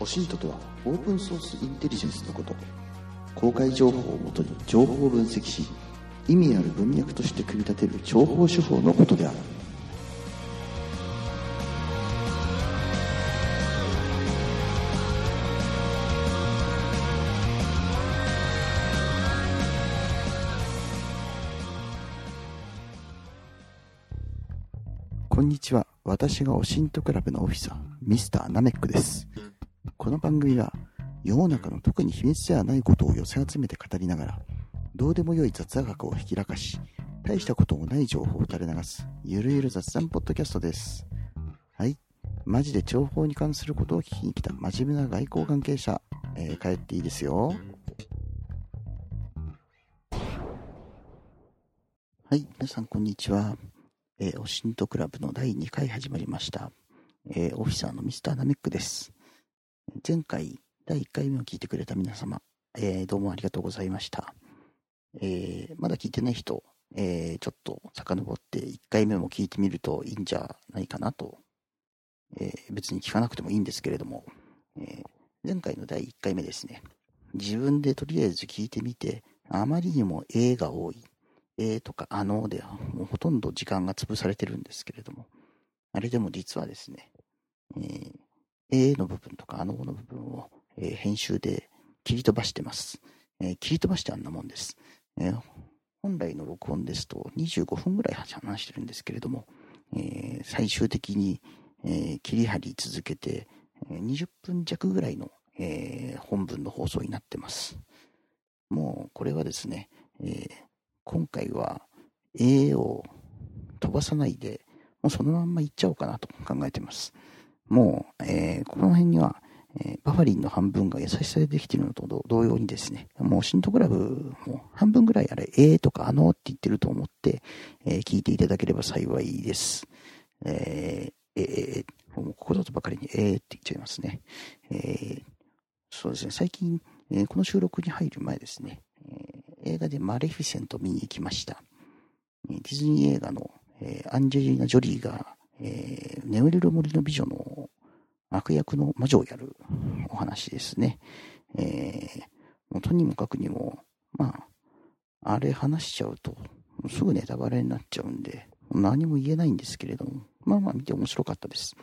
オシントとはオープンソースインテリジェンスのこと。公開情報をもとに情報を分析し意味ある文脈として組み立てる情報手法のことである。こんにちは。私がオシントクラブのオフィサーミスターナメックです。この番組は世の中の特に秘密ではないことを寄せ集めて語りながらどうでもよい雑学をひきらかし大したこともない情報を垂れ流すゆるゆる雑談ポッドキャストです。はい。マジで情報に関することを聞きに来た真面目な外交関係者、えー、帰っていいですよ。はい。皆さんこんにちは。えー、オシントクラブの第2回始まりました。えー、オフィサーのミスターナメックです。前回、第1回目を聞いてくれた皆様、えー、どうもありがとうございました。えー、まだ聞いてない人、えー、ちょっと遡って1回目も聞いてみるといいんじゃないかなと、え、別に聞かなくてもいいんですけれども、え前回の第1回目ですね、自分でとりあえず聞いてみて、あまりにも A が多い。えーとかあのではもうほとんど時間が潰されてるんですけれども、あれでも実はですね、えー、A の部分とかあのの部分を、えー、編集で切り飛ばしてます。えー、切り飛ばしてあんなもんです。えー、本来の録音ですと25分ぐらい話してるんですけれども、えー、最終的に、えー、切り張り続けて、えー、20分弱ぐらいの、えー、本文の放送になってます。もうこれはですね、えー、今回は A を飛ばさないで、もうそのまんま行っちゃおうかなと考えてます。もう、えー、この辺には、えー、バファリンの半分が優しさでできているのと同様にですね、もうシントグラブも半分ぐらいあれ、えーとかあのって言ってると思って、えー、聞いていただければ幸いです。えー、えー、もうここだとばかりにえーって言っちゃいますね。えー、そうですね、最近、えー、この収録に入る前ですねえ、映画でマレフィセント見に行きました。ディズニー映画の、えー、アンジェリーナ・ジョリーが、えー、眠れる森の美女の悪役の魔女をやるお話ですね。えー、もうとにもかくにも、まあ、あれ話しちゃうと、すぐネタバレになっちゃうんで、何も言えないんですけれども、まあまあ見て面白かったです。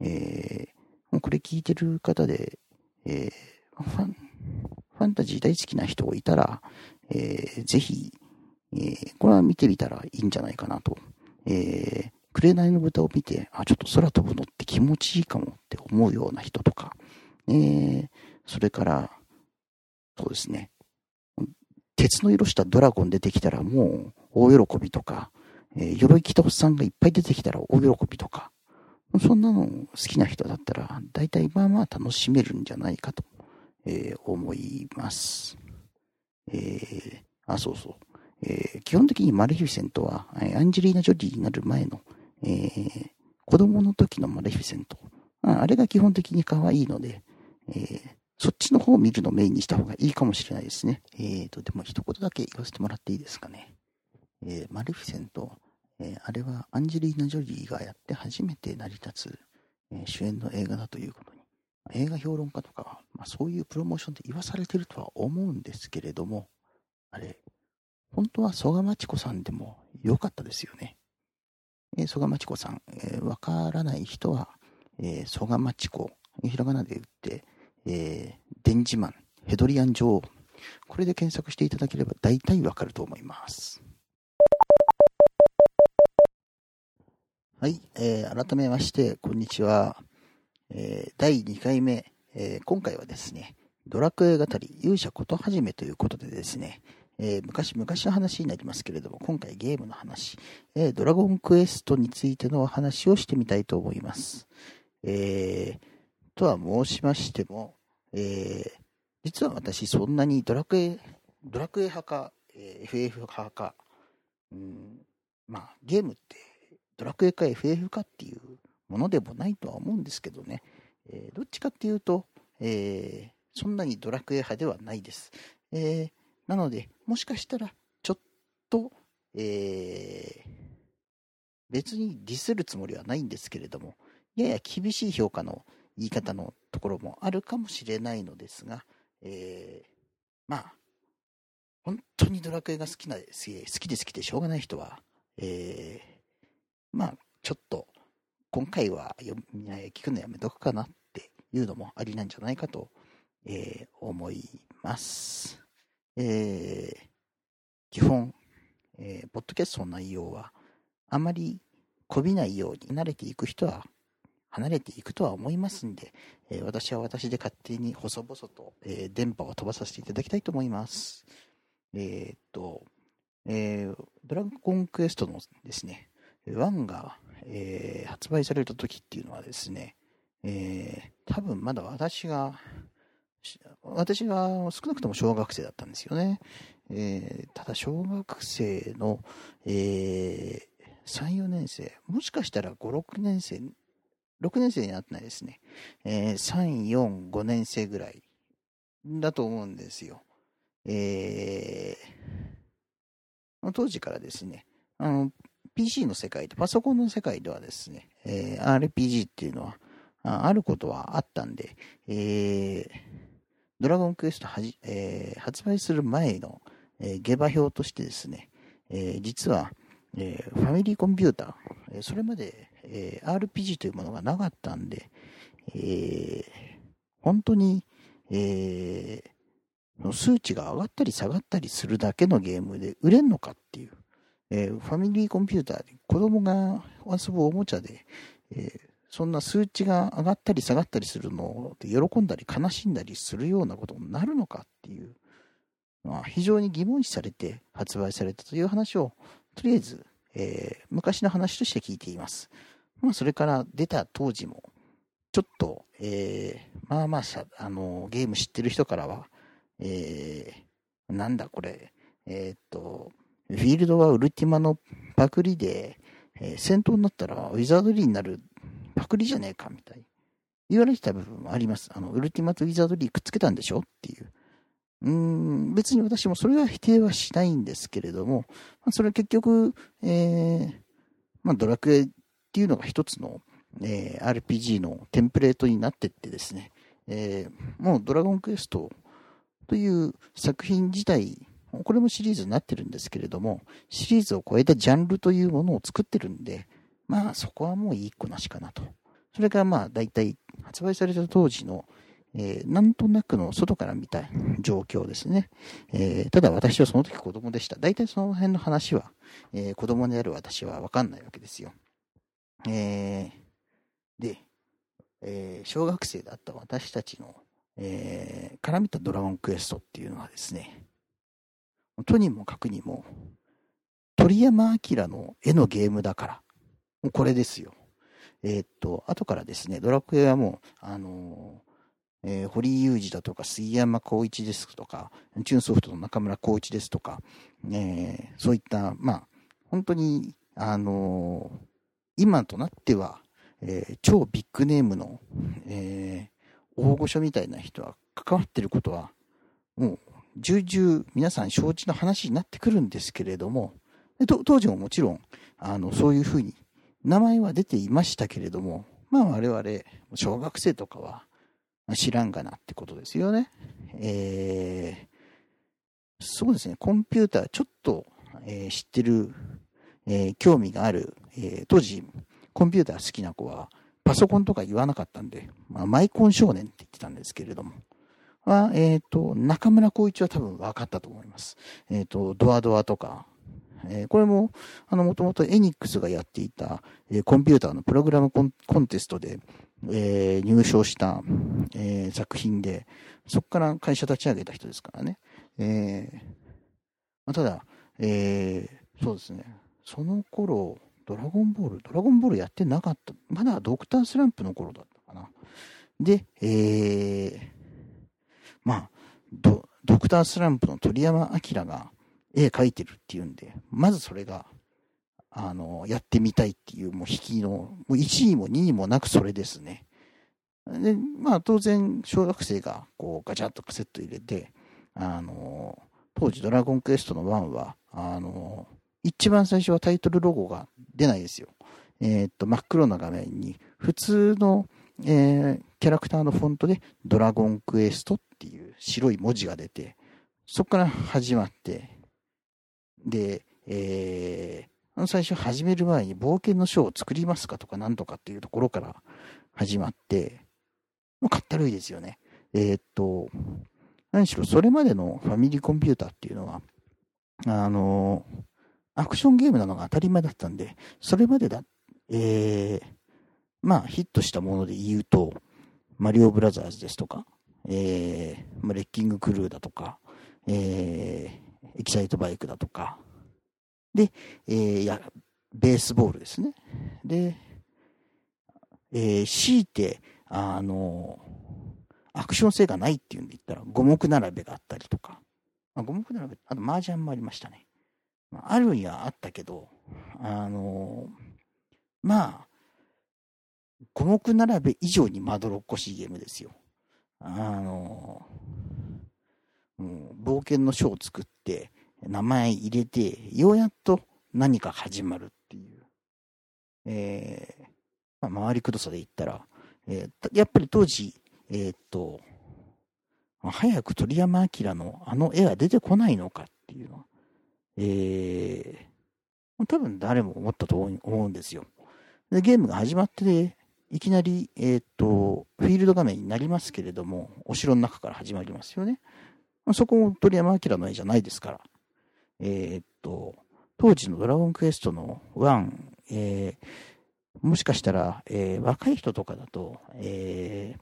えー、もうこれ聞いてる方で、えー、ファン、ファンタジー大好きな人いたら、えー、ぜひ、えー、これは見てみたらいいんじゃないかなと。えー、紅の豚を見て、あ、ちょっと空飛ぶのって気持ちいいかもって思うような人とか、えー、それから、そうですね、鉄の色したドラゴン出てきたらもう大喜びとか、えー、鎧着たおっさんがいっぱい出てきたら大喜びとか、そんなの好きな人だったら、大体まあまあ楽しめるんじゃないかとえー、思います。えー、あ、そうそう。えー、基本的にマレフィセントは、アンジェリーナ・ジョリーになる前の、えー、子供の時のマレフィセント。あれが基本的に可愛いので、えー、そっちの方を見るのをメインにした方がいいかもしれないですね。えーと、でも一言だけ言わせてもらっていいですかね。えー、マレフィセント、えー、あれはアンジェリーナ・ジョリーがやって初めて成り立つ、えー、主演の映画だということに映画評論家とかは、まあ、そういうプロモーションで言わされてるとは思うんですけれども、あれ、本当は曽我町子さんでも良かったですよね。えー、曽我町子さん、えー、わからない人は、えー、曽我町子、ひらがなで言って、えー、電磁マン、ヘドリアン女王、これで検索していただければ大体わかると思います。はい、えー、改めまして、こんにちは。えー、第2回目、えー、今回はですね、ドラクエ語り勇者ことはじめということでですね、えー、昔、昔の話になりますけれども、今回ゲームの話、えドラゴンクエストについてのお話をしてみたいと思います。えーとは申しましても、えー実は私そんなにドラクエ、ドラクエ派か、え FF 派か、うん、まあゲームってドラクエか FF かっていうものでもないとは思うんですけどね、えー、どっちかっていうと、えー、そんなにドラクエ派ではないです。えー、なので、もしかしたら、ちょっと、え別にディスるつもりはないんですけれども、やや厳しい評価の言い方のところもあるかもしれないのですが、えー、まあ、本当にドラクエが好きな、好きで好きでしょうがない人は、えー、まあ、ちょっと、今回は読み聞くのやめとくかなっていうのもありなんじゃないかと、えー、思います。えー、基本、えー、ポッドキャストの内容は、あまりこびないように慣れていく人は離れていくとは思いますんで、えー、私は私で勝手に細々と、えー、電波を飛ばさせていただきたいと思います。えー、っと、えドラゴンクエストのですね、1が、え発売された時っていうのはですね、え多分まだ私が、私は少なくとも小学生だったんですよね。えただ小学生の、え3、4年生、もしかしたら5、6年生6年生になってないですね。えー、3、4、5年生ぐらいだと思うんですよ。えー、当時からですね、あの、PC の世界とパソコンの世界ではですね、えー、RPG っていうのはあることはあったんで、えー、ドラゴンクエストはじ、えー、発売する前の、えー、下馬評としてですね、えー、実は、えー、ファミリーコンピューター、えー、それまで、えー、RPG というものがなかったんで、えー、本当に、えー、数値が上がったり下がったりするだけのゲームで売れんのかっていう、えー、ファミリーコンピューターで子供が遊ぶおもちゃで、えー、そんな数値が上がったり下がったりするので喜んだり悲しんだりするようなことになるのかっていう、まあ、非常に疑問視されて発売されたという話をとりあえず、えー、昔の話として聞いています。まあ、それから出た当時も、ちょっと、えー、まあまああの、ゲーム知ってる人からは、えー、なんだこれ、えー、っと、フィールドはウルティマのパクリで、えー、戦闘になったらウィザードリーになるパクリじゃねえかみたい言われてた部分もあります。あの、ウルティマとウィザードリーくっつけたんでしょ？っていう。うん、別に私もそれは否定はしないんですけれども、まあ、それは結局、えー、まあ、ドラクエっていうのが一つの、えー、RPG のテンプレートになってってですね、えー、もうドラゴンクエストという作品自体、これもシリーズになってるんですけれども、シリーズを超えたジャンルというものを作ってるんで、まあそこはもういい子なしかなと。それがまあ大体発売された当時の、えー、なんとなくの外から見た状況ですね。えー、ただ私はその時子供でした。大体その辺の話は、えー、子供である私はわかんないわけですよ。えー、で、えー、小学生だった私たちの、えー、から見たドラゴンクエストっていうのはですね、とにもかくにも、鳥山明の絵のゲームだから、これですよ。えー、っと、後からですね、ドラクエはもう、あのー、えー、堀井雄二だとか、杉山浩一ですとか、チューンソフトの中村浩一ですとか、えー、そういった、まあ、本当に、あの、今となっては、えー、超ビッグネームの、えー、大御所みたいな人は関わってることは、もう、重々皆さん承知の話になってくるんですけれども、当時ももちろん、あの、そういうふうに、名前は出ていましたけれども、まあ我々、小学生とかは知らんがなってことですよね。えー、そうですね、コンピューターちょっと、えー、知ってるえー、興味がある、え、当時、コンピューター好きな子は、パソコンとか言わなかったんで、まあ、マイコン少年って言ってたんですけれども、は、えっ、と、中村光一は多分分かったと思います。えっ、と、ドアドアとか、えー、これも、あの、もともとエニックスがやっていた、えー、コンピューターのプログラムコンテストで、えー、入賞した、え、作品で、そこから会社立ち上げた人ですからね。えーまあ、ただ、えー、そうですね。その頃、ドラゴンボール、ドラゴンボールやってなかった。まだドクタースランプの頃だったかな。で、え、まあ、ド、ドクタースランプの鳥山明が絵描いてるっていうんで、まずそれが、あの、やってみたいっていう、もう引きの、もう1にも2にもなくそれですね。で、まあ当然、小学生がこうガチャッとカセット入れて、あの、当時ドラゴンクエストの1は、あの、一番最初はタイトルロゴが出ないですよ。えー、っと、真っ黒な画面に、普通の、えー、キャラクターのフォントでドラゴンクエストっていう白い文字が出て、そこから始まって、で、えー、最初始める前に冒険の書を作りますかとかなんとかっていうところから始まって、もうかったるいですよね。えー、っと、何しろそれまでのファミリーコンピューターっていうのは、あの、アクションゲームなのが当たり前だったんで、それまでだ、えー、まあヒットしたもので言うと、マリオブラザーズですとか、えー、レッキングクルーだとか、えー、エキサイトバイクだとか、で、えー、や、ベースボールですね。で、えー、強いて、あの、アクション性がないっていうんで言ったら、五目並べがあったりとか、まあ、五目並べ、あと麻雀もありましたね。まあ、あるにはあったけど、あのまあ、五目並べ以上にまどろっこしいゲームですよ。あのうん、冒険の書を作って、名前入れて、ようやっと何か始まるっていう。えー、まあ、回りくどさで言ったら、えー、やっぱり当時、えー、っと、早く鳥山明のあの絵が出てこないのかっていうのは、えー、多分誰も思ったと思うんですよ。で、ゲームが始まって、いきなり、えっ、と、フィールド画面になりますけれども、お城の中から始まりますよね。そこも鳥山明の絵じゃないですから。えっ、と、当時のドラゴンクエストの1、えー、もしかしたら、えー、若い人とかだと、えー、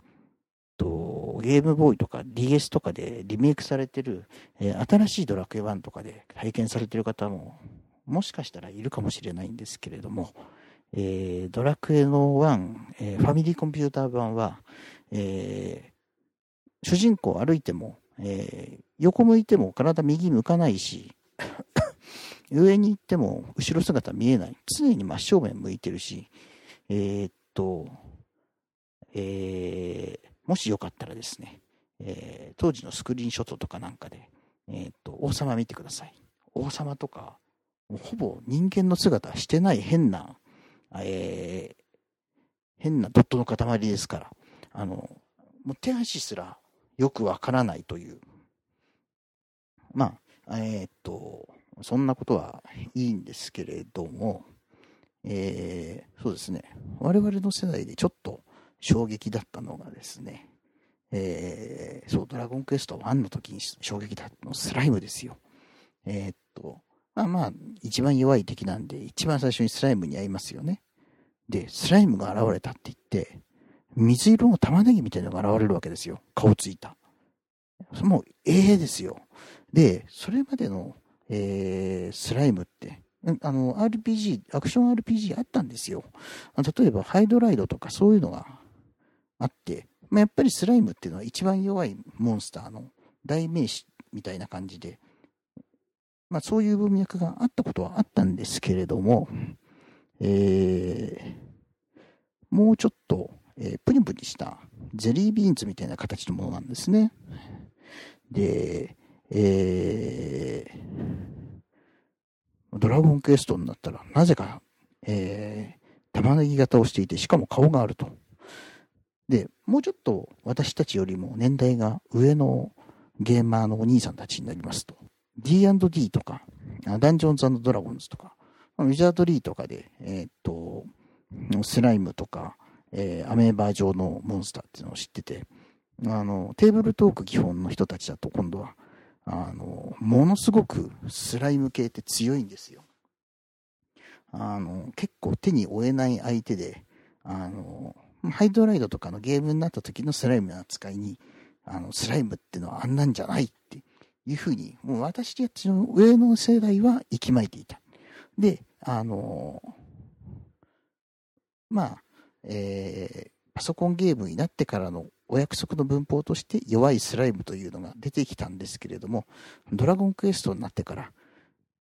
と、ゲームボーイとか DS とかでリメイクされてる、えー、新しいドラクエ1とかで体験されてる方も、もしかしたらいるかもしれないんですけれども、えー、ドラクエの1、えー、ファミリーコンピューター版は、えー、主人公歩いても、え横向いても体右向かないし、上に行っても後ろ姿見えない。常に真正面向いてるし、えっと、えもしよかったらですね、え当時のスクリーンショットとかなんかで、えっと、王様見てください。王様とか、もうほぼ人間の姿してない変なえ、変なドットの塊ですから、あの、もう手足すらよくわからないという。まあ、えー、っと、そんなことはいいんですけれども、えー、そうですね。我々の世代でちょっと衝撃だったのがですね、えー、そう、ドラゴンクエスト1の時に衝撃だったのスライムですよ。えー、っと、まあまあ、一番弱い敵なんで、一番最初にスライムに会いますよね。で、スライムが現れたって言って、水色の玉ねぎみたいなのが現れるわけですよ。顔ついた。もう、ええですよ。で、それまでの、えー、スライムって、あの、RPG、アクション RPG あったんですよ。例えば、ハイドライドとかそういうのがあって、まあ、やっぱりスライムっていうのは一番弱いモンスターの代名詞みたいな感じで、まあそういう文脈があったことはあったんですけれども、えー、もうちょっと、えー、プニプニしたゼリービーンズみたいな形のものなんですね。で、えー、ドラゴンクエストになったら、なぜか、えー、玉ねぎ型をしていて、しかも顔があると。で、もうちょっと私たちよりも年代が上のゲーマーのお兄さんたちになりますと、D&D とか、ダンジョンズドラゴンズとか、ウィザードリーとかで、えー、っと、スライムとか、えー、アメーバ状のモンスターっていうのを知ってて、あの、テーブルトーク基本の人たちだと今度は、あの、ものすごくスライム系って強いんですよ。あの、結構手に負えない相手で、あの、ハイドライドとかのゲームになった時のスライムの扱いに、あの、スライムってのはあんなんじゃないっていうふうに、もう私たちの上の世代は息巻いていた。で、あのまあ、えー、パソコンゲームになってからのお約束の文法として弱いスライムというのが出てきたんですけれども、ドラゴンクエストになってから、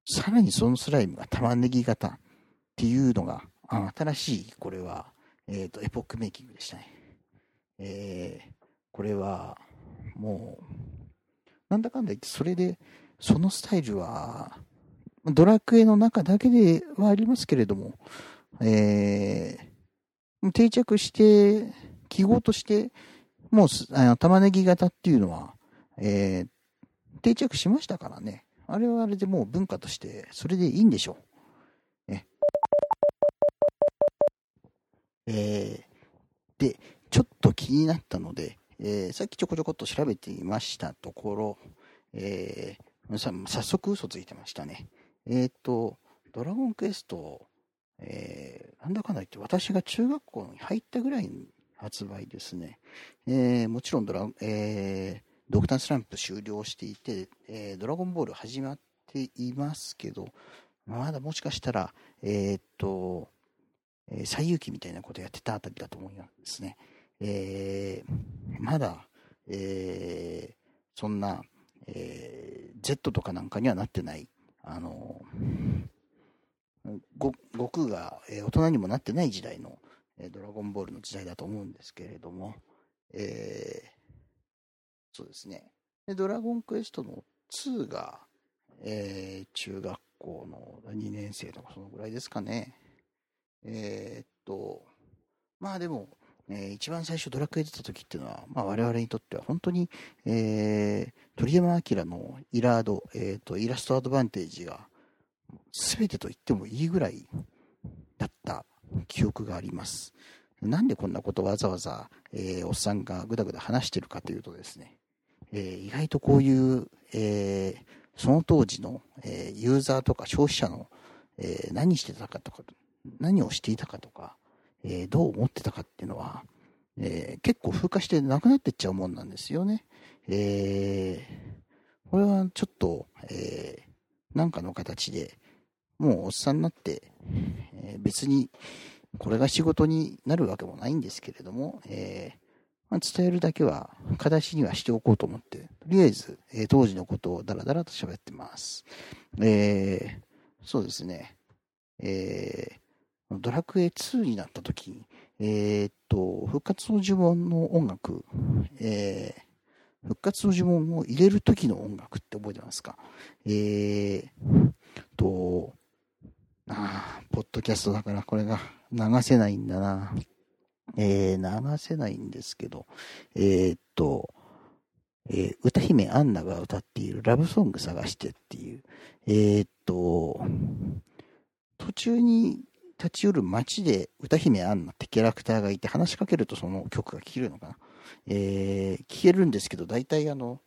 さらにそのスライムが玉ねぎ型っていうのが、あ新しい、これは、えっ、ー、と、エポックメイキングでしたね。えー、これは、もう、なんだかんだ言って、それで、そのスタイルは、ドラクエの中だけではありますけれども、えー、定着して記号として、もうあの玉ねぎ型っていうのは、えー、定着しましたからね。あれはあれでもう文化として、それでいいんでしょう。ね。えー、で、ちょっと気になったので、えー、さっきちょこちょこっと調べてみましたところ、えー、さ早速嘘ついてましたね。えっ、ー、と、ドラゴンクエスト、え、なんだかんだ言って私が中学校に入ったぐらいに発売ですね。えー、もちろんドラ、えー、ドクタースランプ終了していて、えー、ドラゴンボール始まっていますけど、まだもしかしたら、えー、っと、えー、最遊記みたいなことやってたあたりだと思いますね。えー、まだ、えー、そんな、えー、Z とかなんかにはなってない、あの、悟空が、えー、大人にもなってない時代の、えー、ドラゴンボールの時代だと思うんですけれども、えー、そうですね。で、ドラゴンクエストの2が、えー、中学校の2年生とかそのぐらいですかね。えー、っと、まあでも、えー、一番最初ドラクエ出た時っていうのは、まあ我々にとっては本当に、えー、鳥山明のイラード、えー、と、イラストアドバンテージが全てと言ってもいいぐらいだった記憶があります。なんでこんなことわざわざ、えー、おっさんがぐだぐだ話してるかというとですね、えー、意外とこういう、えー、その当時の、えユーザーとか消費者の、え何してたかとか、何をしていたかとか、えどう思ってたかっていうのは、え結構風化してなくなってっちゃうもんなんですよね。えこれはちょっと、えなんかの形で、もうおっさんになって、え別にこれが仕事になるわけもないんですけれども、えーまあ、伝えるだけは形にはしておこうと思って、とりあえず、えー、当時のことをダラダラと喋ってます。えー、そうですね。えー、ドラクエ2になった時、えー、っと、復活の呪文の音楽、えー、復活の呪文を入れる時の音楽って覚えてますか？えー、と、ああ、ポッドキャストだからこれが流せないんだな。えー、流せないんですけど、えー、っと、えー、歌姫アンナが歌っているラブソング探してっていう、えー、っと、途中に立ち寄る街で歌姫アンナってキャラクターがいて話しかけるとその曲が聴けるのかな。えー、聴けるんですけど、大体あの、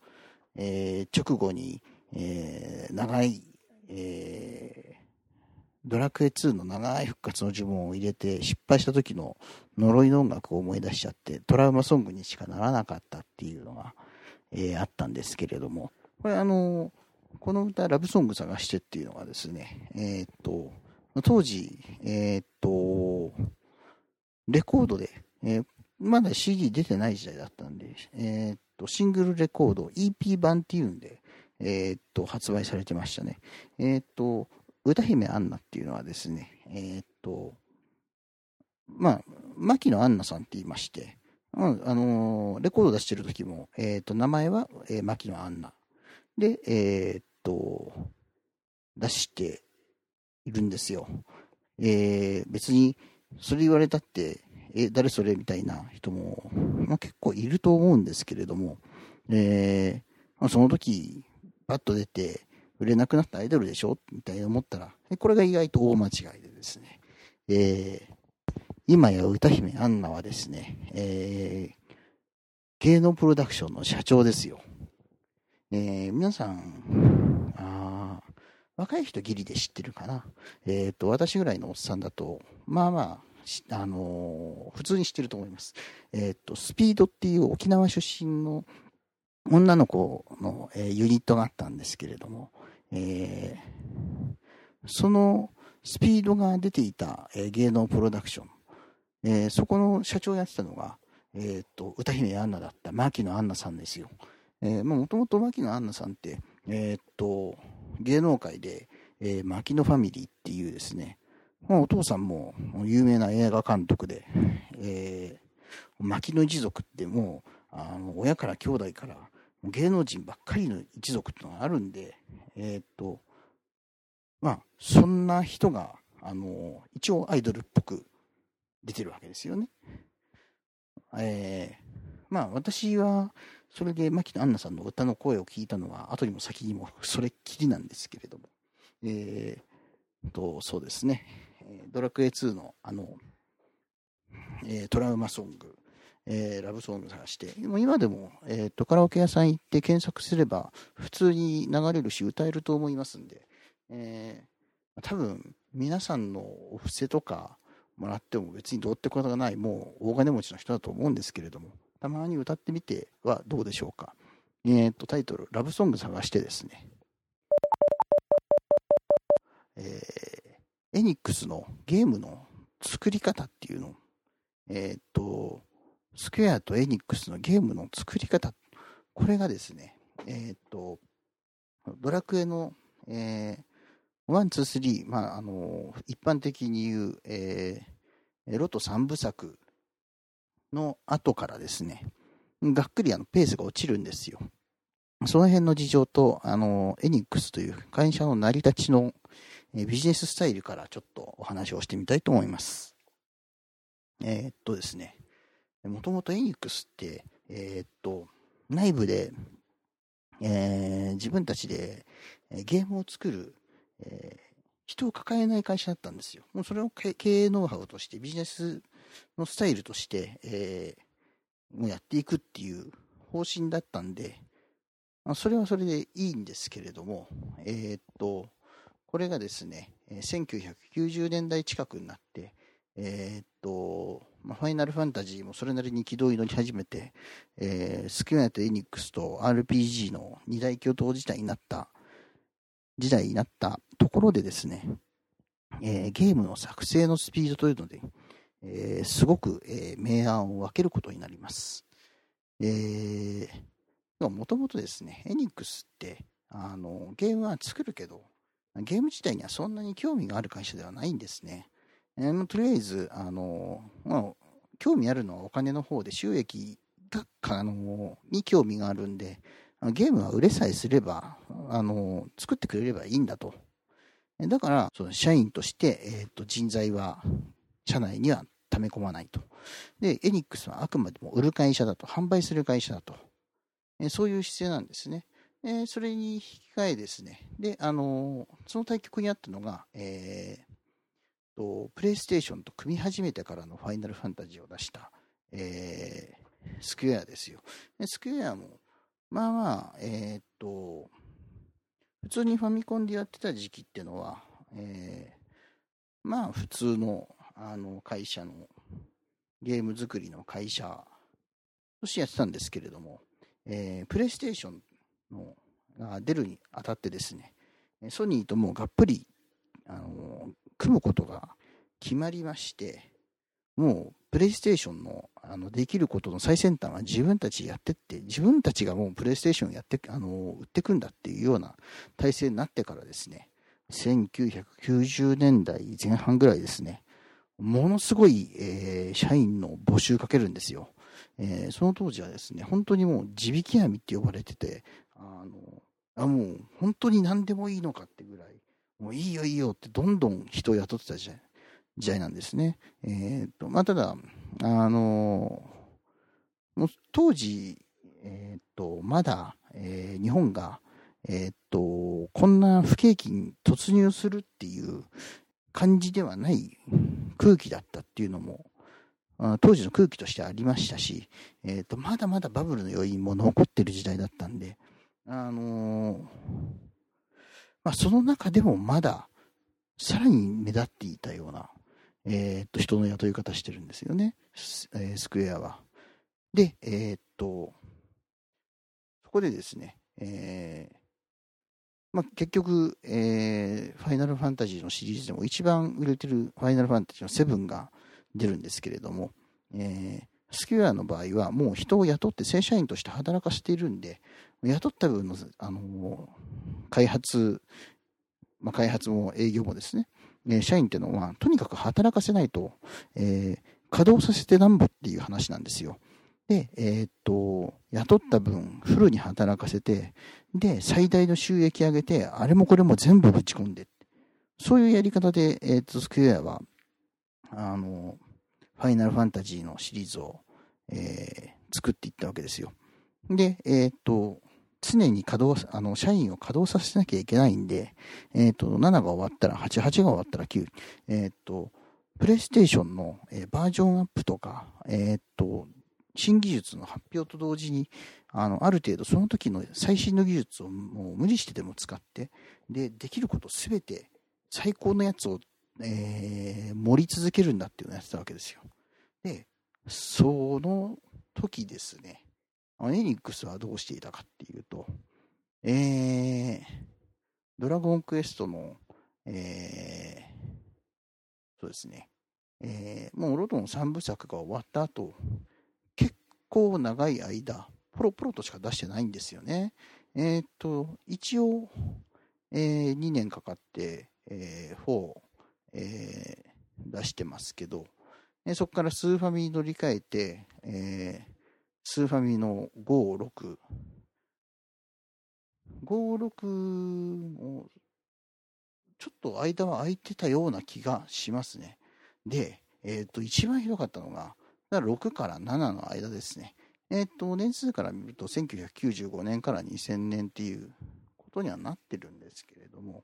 えー、直後に、えー、長い、えー、ドラクエ2の長い復活の呪文を入れて失敗した時の呪いの音楽を思い出しちゃってトラウマソングにしかならなかったっていうのが、えー、あったんですけれども、これあの、この歌、ラブソング探してっていうのがですね、えー、っと、当時、えー、っと、レコードで、え、まだ CD 出てない時代だったんで、えっと、シングルレコード、EP 版っていうんで、えっと、発売されてましたね。えっと、歌姫アンナっていうのはですね、えー、っと、まあ、牧野アンナさんって言いまして、あのー、レコード出してる時も、えー、っと、名前は、えー、牧野アンナ。で、えー、っと、出しているんですよ。えー、別に、それ言われたって、え、誰それみたいな人も、まあ、結構いると思うんですけれども、えー、まあ、その時、パッと出て、売れなくなったアイドルでしょ？みたいに思ったら、これが意外と大間違いでですね、えー、今や歌姫アンナはですね、えー、芸能プロダクションの社長ですよ。えー、皆さん、あ若い人ギリで知ってるかな？えっ、ー、と、私ぐらいのおっさんだと、まあまあ、あのー、普通に知ってると思います。えっ、ー、と、スピードっていう沖縄出身の女の子の、えー、ユニットがあったんですけれども、えー、そのスピードが出ていた、えー、芸能プロダクション、えー、そこの社長をやってたのが、えー、と歌姫アンナだった牧野アンナさんですよ。もともと牧野アンナさんって、えー、と芸能界で、えー、牧野ファミリーっていうですね、まあ、お父さんも有名な映画監督で、えー、牧野一族ってもうあの親から兄弟から芸能人ばっかりの一族っていうのがあるんで、えー、っと、まあ、そんな人が、あの、一応アイドルっぽく出てるわけですよね。えー、まあ私は、それで牧野アンナさんの歌の声を聞いたのは、後にも先にもそれっきりなんですけれども、えー、と、そうですね、ドラクエ2のあの、えー、トラウマソング、えー、ラブソング探して、も今でも、えーと、カラオケ屋さん行って検索すれば、普通に流れるし、歌えると思いますんで、えー、多分、皆さんのお布施とかもらっても別にどうってことがない、もう大金持ちの人だと思うんですけれども、たまに歌ってみてはどうでしょうか。えっ、ー、と、タイトル、ラブソング探してですね、えー、エニックスのゲームの作り方っていうの、えっ、ー、と、スクエアとエニックスのゲームの作り方、これがですね、えっ、と、ドラクエの、えー、1、2、3、まあ、あの、一般的に言う、えー、ロト3部作の後からですね、がっくりあのペースが落ちるんですよ。その辺の事情と、あの、エニックスという会社の成り立ちのビジネススタイルからちょっとお話をしてみたいと思います。えー、っとですね、もともとエニックスって、えー、っと、内部で、えー、自分たちでゲームを作る、えー、人を抱えない会社だったんですよ。もうそれを経営ノウハウとしてビジネスのスタイルとして、えー、もうやっていくっていう方針だったんで、まあ、それはそれでいいんですけれども、えー、っと、これがですね、1990年代近くになって、えー、っと、まあ、ファイナルファンタジーもそれなりに軌道に乗り始めて、えー、スクエアとエニックスと RPG の二大巨頭時代になった、時代になったところでですね、えー、ゲームの作成のスピードというので、えー、すごく、えー、明暗を分けることになります。えー、もともとですね、エニックスって、あの、ゲームは作るけど、ゲーム自体にはそんなに興味がある会社ではないんですね。えー、とりあえず、あの、まあ、興味あるのはお金の方で収益が、あの、に興味があるんで、ゲームは売れさえすれば、あの、作ってくれればいいんだと。だから、その社員として、え、ー、と、人材は、社内には溜め込まないと。で、エニックスはあくまでも売る会社だと、販売する会社だと。えそういう姿勢なんですね。えそれに引き換えですね。で、あのその対局にあったのが、えー、と、プレイステーションと組み始めてからのファイナルファンタジーを出した、えー、スクエアですよ。スクエアも、まあまあ、えー、っと、普通にファミコンでやってた時期っていうのは、えー、まあ普通のあの会社のゲーム作りの会社としてやってたんですけれども、えー、プレイステーションのが出るにあたってですね、ソニーともうがっぷり、あの組むことが決まりまして、もうプレイステーションのあのできることの最先端は自分たちやってって、自分たちがもうプレイステーションやってあの売っていくんだっていうような体制になってからですね、1990年代前半ぐらいですね、ものすごい、えー、社員の募集かけるんですよ。えー、その当時はですね、本当にもう地引き網って呼ばれてて、あの、あもう本当に何でもいいのかってぐらい、もういいよいいよってどんどん人を雇ってた時代なんですね。えっ、と、まあ、ただ、あの、もう当時、えっ、と、まだ、えー、日本が、えっ、と、こんな不景気に突入するっていう感じではない空気だったっていうのも、当時の空気としてありましたし、えっ、と、まだまだバブルの余韻も残ってる時代だったんで、あのー、まあ、その中でもまだ、さらに目立っていたような、えっ、と、人の雇い方してるんですよね、えー、スクエアは。で、えっ、と、そこでですね、えー、まあ、結局、えー、ファイナルファンタジーのシリーズでも一番売れてるファイナルファンタジーの7が出るんですけれども、えー、スキュアの場合はもう人を雇って正社員として働かせているんで、雇った分の、あの開発、まあ、開発も営業もですね、え社員っていうのは、とにかく働かせないと、えー、稼働させてなんぼっていう話なんですよ。で、えー、っと、雇った分、フルに働かせて、で、最大の収益上げて、あれもこれも全部ぶち込んで、そういうやり方で、えー、っと、スクエアは、あの、ファイナルファンタジーのシリーズを、えー、作っていったわけですよ。で、えっ、と、常に稼働、あの、社員を稼働させなきゃいけないんで、えっ、と、7が終わったら8、8が終わったら9、えっ、と、プレイステーションの、えー、バージョンアップとか、えっ、と、新技術の発表と同時に、あの、ある程度その時の最新の技術をもう無理してでも使って、で、できることすべて最高のやつを、え、盛り続けるんだっていうのをやってたわけですよ。で、その時ですね、エニックスはどうしていたかっていうと、えー、ドラゴンクエストの、えー、そうですね、えー、もうロトの3部作が終わった後、結構長い間、ポロポロとしか出してないんですよね。えっ、ー、と、一応、えー、2年かかって、えー、4、えー、出してますけど、えー、そこからスーファミに乗り換えて、えー、スーファミの5、6、5、6も、ちょっと間は空いてたような気がしますね。で、えっ、ー、と、一番ひどかったのが、6から7の間ですね。えっ、ー、と、年数から見ると1995年から2000年っていうことにはなってるんですけれども、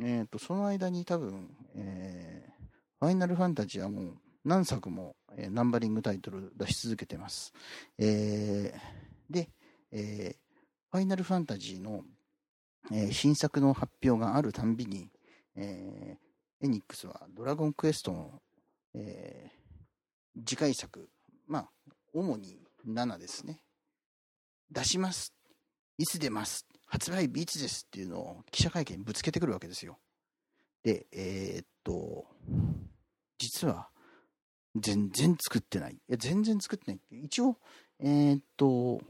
えっ、ー、と、その間に多分、えー、ファイナルファンタジーはもう何作も、えー、ナンバリングタイトル出し続けてます。えー、で、えー、ファイナルファンタジーの、えー、新作の発表があるたんびに、えー、エニックスはドラゴンクエストの、えー、次回作、まあ、主に7ですね。出します。いつ出ます発売日いつですっていうのを記者会見にぶつけてくるわけですよ。で、えー、っと、実は、全然作ってない。いや、全然作ってない。一応、えー、っと、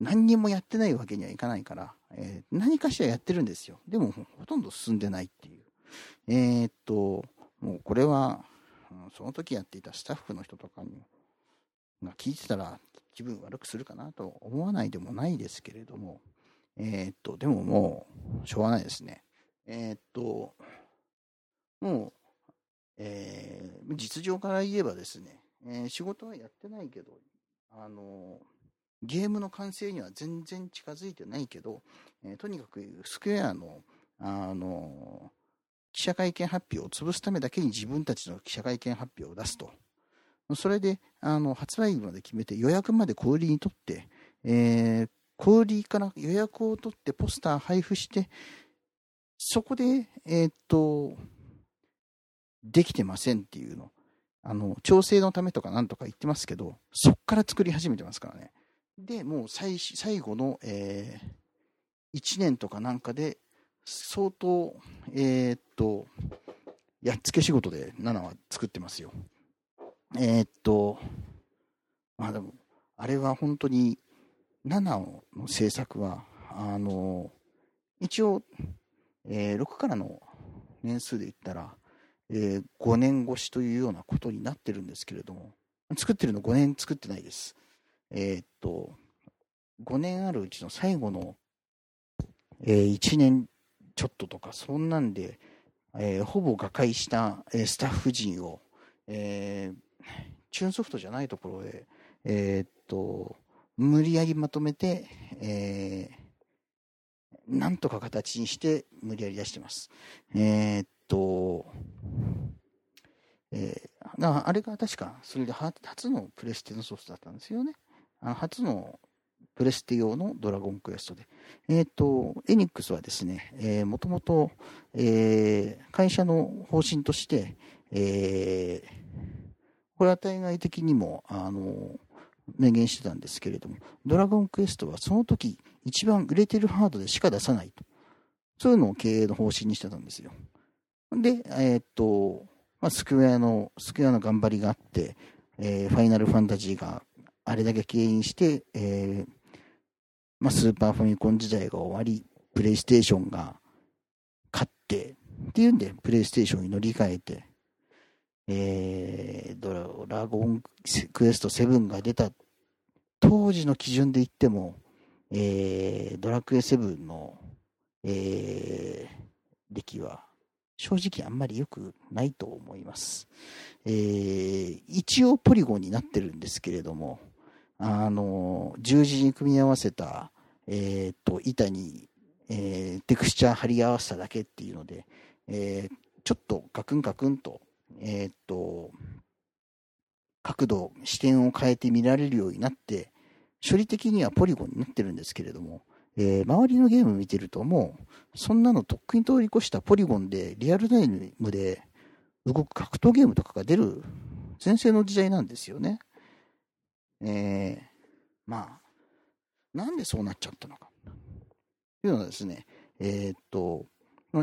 何にもやってないわけにはいかないから、えー、何かしらやってるんですよ。でも、ほとんど進んでないっていう。えー、っと、もうこれは、その時やっていたスタッフの人とかにが聞いてたら気分悪くするかなと思わないでもないですけれども、えー、っと、でももう、しょうがないですね。えー、っと、もう、えー、実情から言えばですね、えー、仕事はやってないけど、あの、ゲームの完成には全然近づいてないけど、えー、とにかくスクエアの、あの、記者会見発表を潰すためだけに自分たちの記者会見発表を出すと。それで、あの、発売日まで決めて予約まで小売りにとって、えー、小売りから予約を取ってポスター配布して、そこで、えー、っと、できてませんっていうの。あの、調整のためとかなんとか言ってますけど、そっから作り始めてますからね。で、もう最最後の、えー、1年とかなんかで、相当、えー、っと、やっつけ仕事で7は作ってますよ。えー、っと、まあでも、あれは本当に、7の制作は、あの、一応、えー、6からの年数で言ったら、えー、5年越しというようなことになってるんですけれども、作ってるの5年作ってないです。えー、っと、5年あるうちの最後の、えー、1年ちょっととか、そんなんで、えー、ほぼ瓦解した、えー、スタッフ陣を、えー、チューンソフトじゃないところで、えー、っと、無理やりまとめて、えー、なんとか形にして無理やり出してます。えー、と、えー、あれが確か、それで初のプレステのソフトだったんですよね。あの初のプレステ用のドラゴンクエストで。えっ、ー、と、エニックスはですね、えー、もともと、えー、会社の方針として、えー、これは対外的にも、あの、明言してたんですけれども、ドラゴンクエストはその時一番売れてるハードでしか出さないと。そういうのを経営の方針にしてたんですよ。で、えー、っと、まあ、スクエアの、スクエアの頑張りがあって、えー、ファイナルファンタジーがあれだけ経営して、えー、まあ、スーパーファミコン時代が終わり、プレイステーションが勝って、っていうんで、プレイステーションに乗り換えて、えー、ドラゴンクエスト7が出た当時の基準で言っても、えー、ドラクエ7の、えー、歴は正直あんまり良くないと思います。えー、一応ポリゴンになってるんですけれども、あの、十字に組み合わせた、えっ、と、板に、えー、テクスチャー貼り合わせただけっていうので、えー、ちょっとガクンガクンと、えっ、と、角度、視点を変えて見られるようになって、処理的にはポリゴンになってるんですけれども、えー、周りのゲーム見てるともう、そんなのとっくに通り越したポリゴンでリアルタイムで動く格闘ゲームとかが出る前世の時代なんですよね。えー、まあ、なんでそうなっちゃったのか。というのはですね、えー、っと、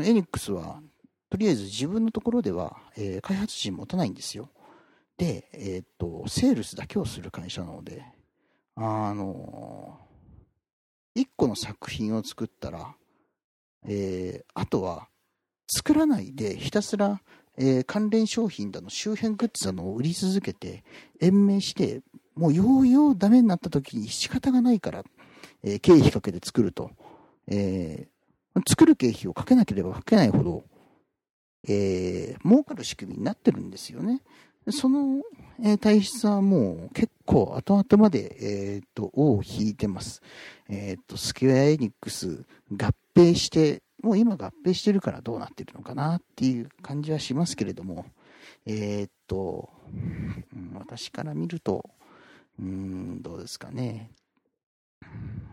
エニックスは、とりあえず自分のところでは、えー、開発陣持たないんですよ。で、えー、っと、セールスだけをする会社なので、あの一個の作品を作ったら、えー、あとは作らないでひたすら、えー、関連商品だの周辺グッズだのを売り続けて延命してもうようようダメになった時に仕方がないから、えー、経費かけて作ると、え、作る経費をかけなければかけないほど、えー、儲かる仕組みになってるんですよね。その、えー、体質はもう結構後々まで、えっ、と、尾を引いてます。えっ、と、スクエアエニックス合併して、もう今合併してるからどうなってるのかなっていう感じはしますけれども、えっと、私から見ると、うん、どうですかね。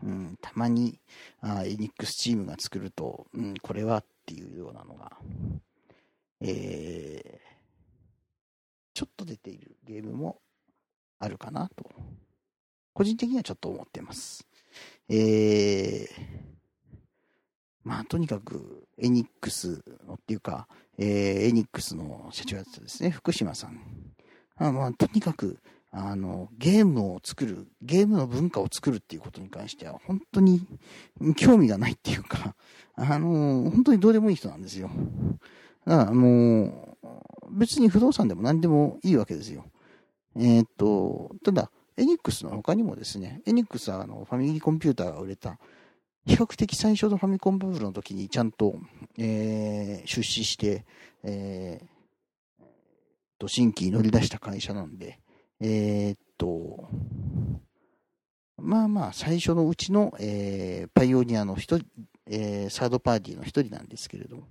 うん、たまにあエニックスチームが作ると、うん、これはっていうようなのが、えー、ちょっと出ているゲームもあるかなと、個人的にはちょっと思ってます。えー、まあ、とにかく、エニックスのっていうか、えー、エニックスの社長やってたですね、福島さん。あまあ、とにかく、あの、ゲームを作る、ゲームの文化を作るっていうことに関しては、本当に興味がないっていうか、あの、本当にどうでもいい人なんですよ。だからもう、別に不動産でも何でもいいわけですよ。えー、っと、ただ、エニックスの他にもですね、エニックスはあのファミリーコンピューターが売れた、比較的最初のファミコンバブルの時にちゃんと、えー、出資して、えー、と、新規に乗り出した会社なんで、えー、っと、まあまあ、最初のうちの、えー、パイオニアの一人、えー、サードパーティーの一人なんですけれども、ま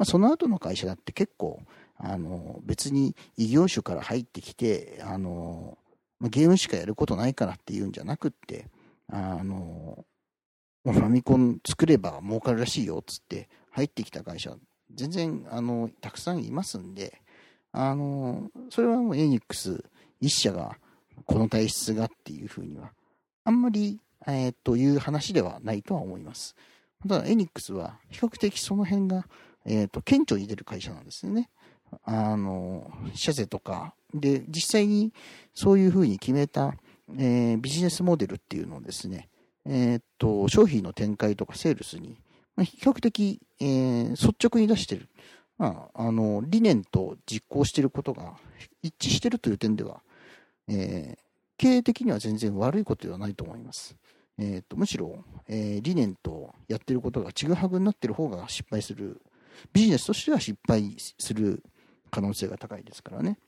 あ、その後の会社だって結構、あの、別に異業種から入ってきて、あの、ゲームしかやることないからっていうんじゃなくって、あの、ファミコン作れば儲かるらしいよっつって入ってきた会社、全然、あの、たくさんいますんで、あの、それはもうエニックス一社がこの体質がっていうふうには、あんまり、えー、という話ではないとは思います。ただ、エニックスは比較的その辺が、えっ、ー、と、顕著に出る会社なんですよね。あの、シャゼとか、で、実際にそういうふうに決めた、えー、ビジネスモデルっていうのをですね、えー、っと、商品の展開とかセールスに、まあ、比較的、えー、率直に出してる。まあ、あの、理念と実行してることが一致してるという点では、えー、経営的には全然悪いことではないと思います。えーと、むしろ、えー、理念とやってることがちぐはぐになってる方が失敗する、ビジネスとしては失敗する可能性が高いですからね。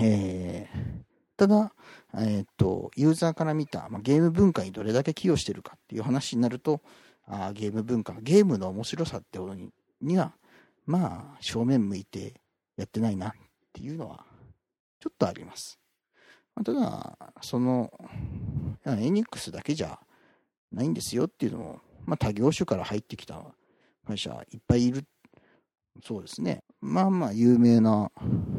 えー、ただ、えー、と、ユーザーから見た、まあ、ゲーム文化にどれだけ寄与してるかっていう話になると、あゲーム文化、ゲームの面白さってことにには、まあ、正面向いてやってないなっていうのは、ちょっとあります。まあ、ただ、その、エニックスだけじゃないんですよっていうのも、まあ、他業種から入ってきた会社いっぱいいる。そうですね。まあまあ有名な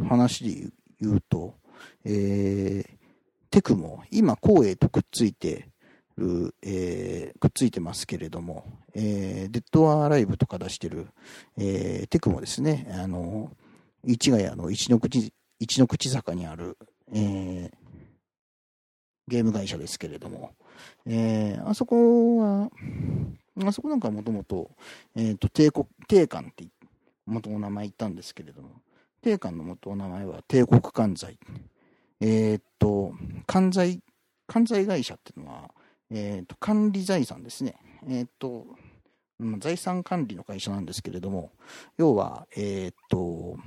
話で言うと、えー、テクも今光栄とくっついてる、えー、くっついてますけれども、えー、デッドアライブとか出してる、えー、テクもですね、あの、市ヶ谷の一の口、一の口坂にある、えー、ゲーム会社ですけれども、えー、あそこは、あそこなんかもともと、えっ、ー、と、帝国、帝冠って元の名前言ったんですけれども、定冠の元の名前は帝国関西。えー、っと、関西、関西会社っていうのは、え、っと、管理財産ですね。え、っと、財産管理の会社なんですけれども、要は、え、っと、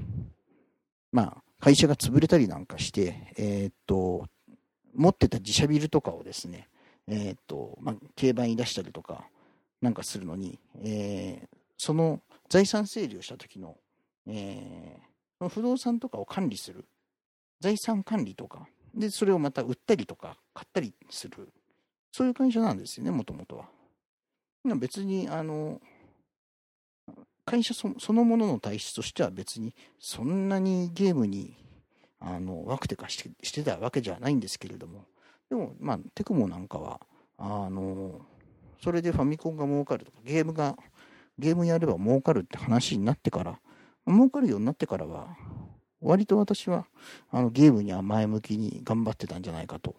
まあ、会社が潰れたりなんかして、え、っと、持ってた自社ビルとかをですね、えー、っと、まあ、競売に出したりとか、なんかするのに、えー、その財産整理をした時の、えー、その不動産とかを管理する、財産管理とか、で、それをまた売ったりとか、買ったりする、そういう会社なんですよね、もともとは。別に、あの、会社そのものの体質としては別にそんなにゲームにあのワクテカしてしてたわけじゃないんですけれどもでもまあテクモなんかはあのそれでファミコンが儲かるとかゲームがゲームやれば儲かるって話になってから儲かるようになってからは割と私はあのゲームには前向きに頑張ってたんじゃないかと、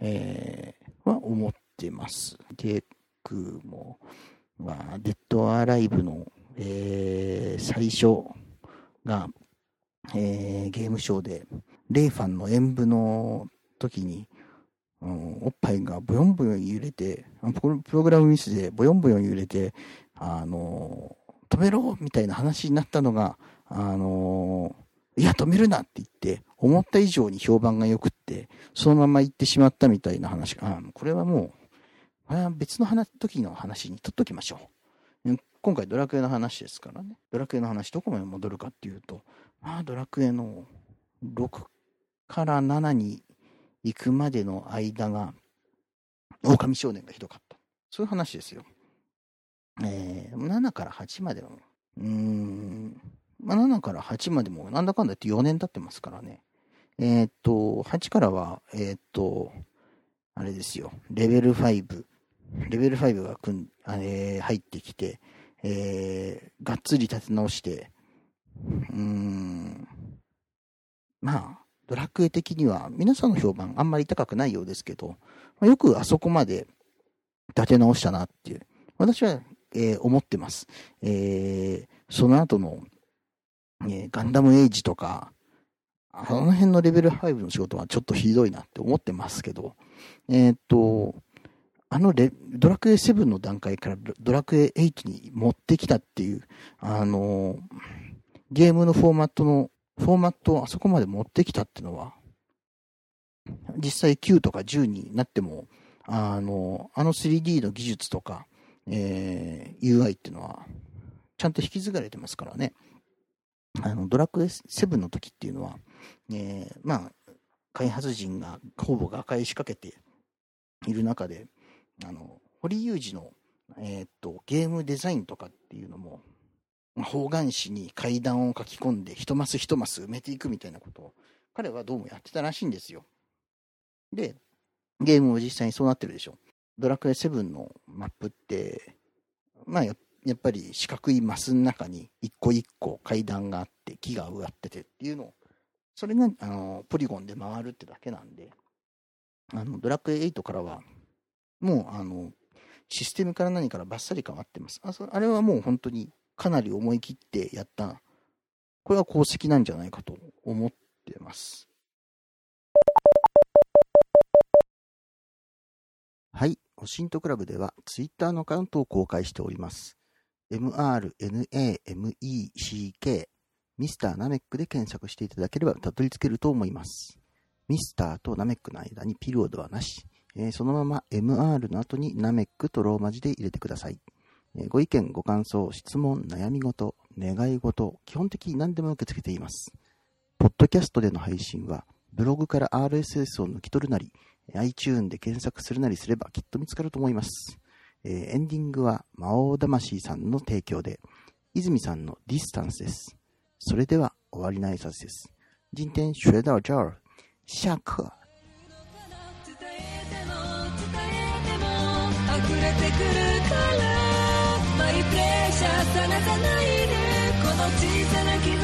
えー、は思ってます。テクモはデッドアライブのえー、最初が、えー、ゲームショーで、レイファンの演舞の時に、うん、おっぱいがボヨンボヨン揺れて、プログラムミスでボヨンボヨン揺れて、あのー、止めろみたいな話になったのが、あのー、いや、止めるなって言って、思った以上に評判が良くって、そのまま行ってしまったみたいな話が、あこれはもう、これは別の話時の話にとっときましょう。今回ドラクエの話ですからね。ドラクエの話どこまで戻るかっていうと、まあドラクエの6から7に行くまでの間が、狼少年がひどかった。そういう話ですよ。えー、7から8までの、うーん、まあ、7から8までもなんだかんだって4年経ってますからね。えー、っと、8からは、えー、っと、あれですよ、レベル5、レベル5がくん、えー、入ってきて、えー、がっつり立て直して、うん、まあ、ドラクエ的には皆さんの評判あんまり高くないようですけど、まあ、よくあそこまで立て直したなっていう、私は、えー、思ってます。えー、その後の、えー、ガンダムエイジとか、あの辺のレベル5の仕事はちょっとひどいなって思ってますけど、えっと、あのレドラクエ7の段階からドラクエ8に持ってきたっていう、あのゲームのフォーマットの、フォーマットをあそこまで持ってきたってのは、実際9とか10になっても、あの、あの 3D の技術とか、えー、UI っていうのは、ちゃんと引き継がれてますからね。あの、ドラクエ7の時っていうのは、えー、まあ、開発陣がほぼ瓦解しかけている中で、あの、堀裕二の、えー、っと、ゲームデザインとかっていうのも、方眼紙に階段を書き込んで、一マス一マス埋めていくみたいなことを、彼はどうもやってたらしいんですよ。で、ゲームも実際にそうなってるでしょ。ドラクエ7のマップって、まあや、っぱり四角いマスの中に一個一個階段があって、木が植わっててっていうのを、それが、あの、ポリゴンで回るってだけなんで、あの、ドラクエ8からは、もう、あの、システムから何からバッサリ変わってます。ああれはもう本当にかなり思い切ってやった、これは功績なんじゃないかと思ってます。はい。オシントクラブではツイッターのアカウントを公開しております。mrnameck ミスターナメックで検索していただければたどり着けると思います。ミスターとナメックの間にピリオドはなし。えー、そのまま MR の後にナメックとローマ字で入れてください。ご意見、ご感想、質問、悩み事、願い事、基本的に何でも受け付けています。ポッドキャストでの配信は、ブログから RSS を抜き取るなり、iTune で検索するなりすればきっと見つかると思います。え、エンディングは魔王魂さんの提供で、泉さんのディスタンスです。それでは終わりの挨拶です。今天学到这儿，下课。れてくるからプレッシャー探さないでこの小さな絆を守り続けるから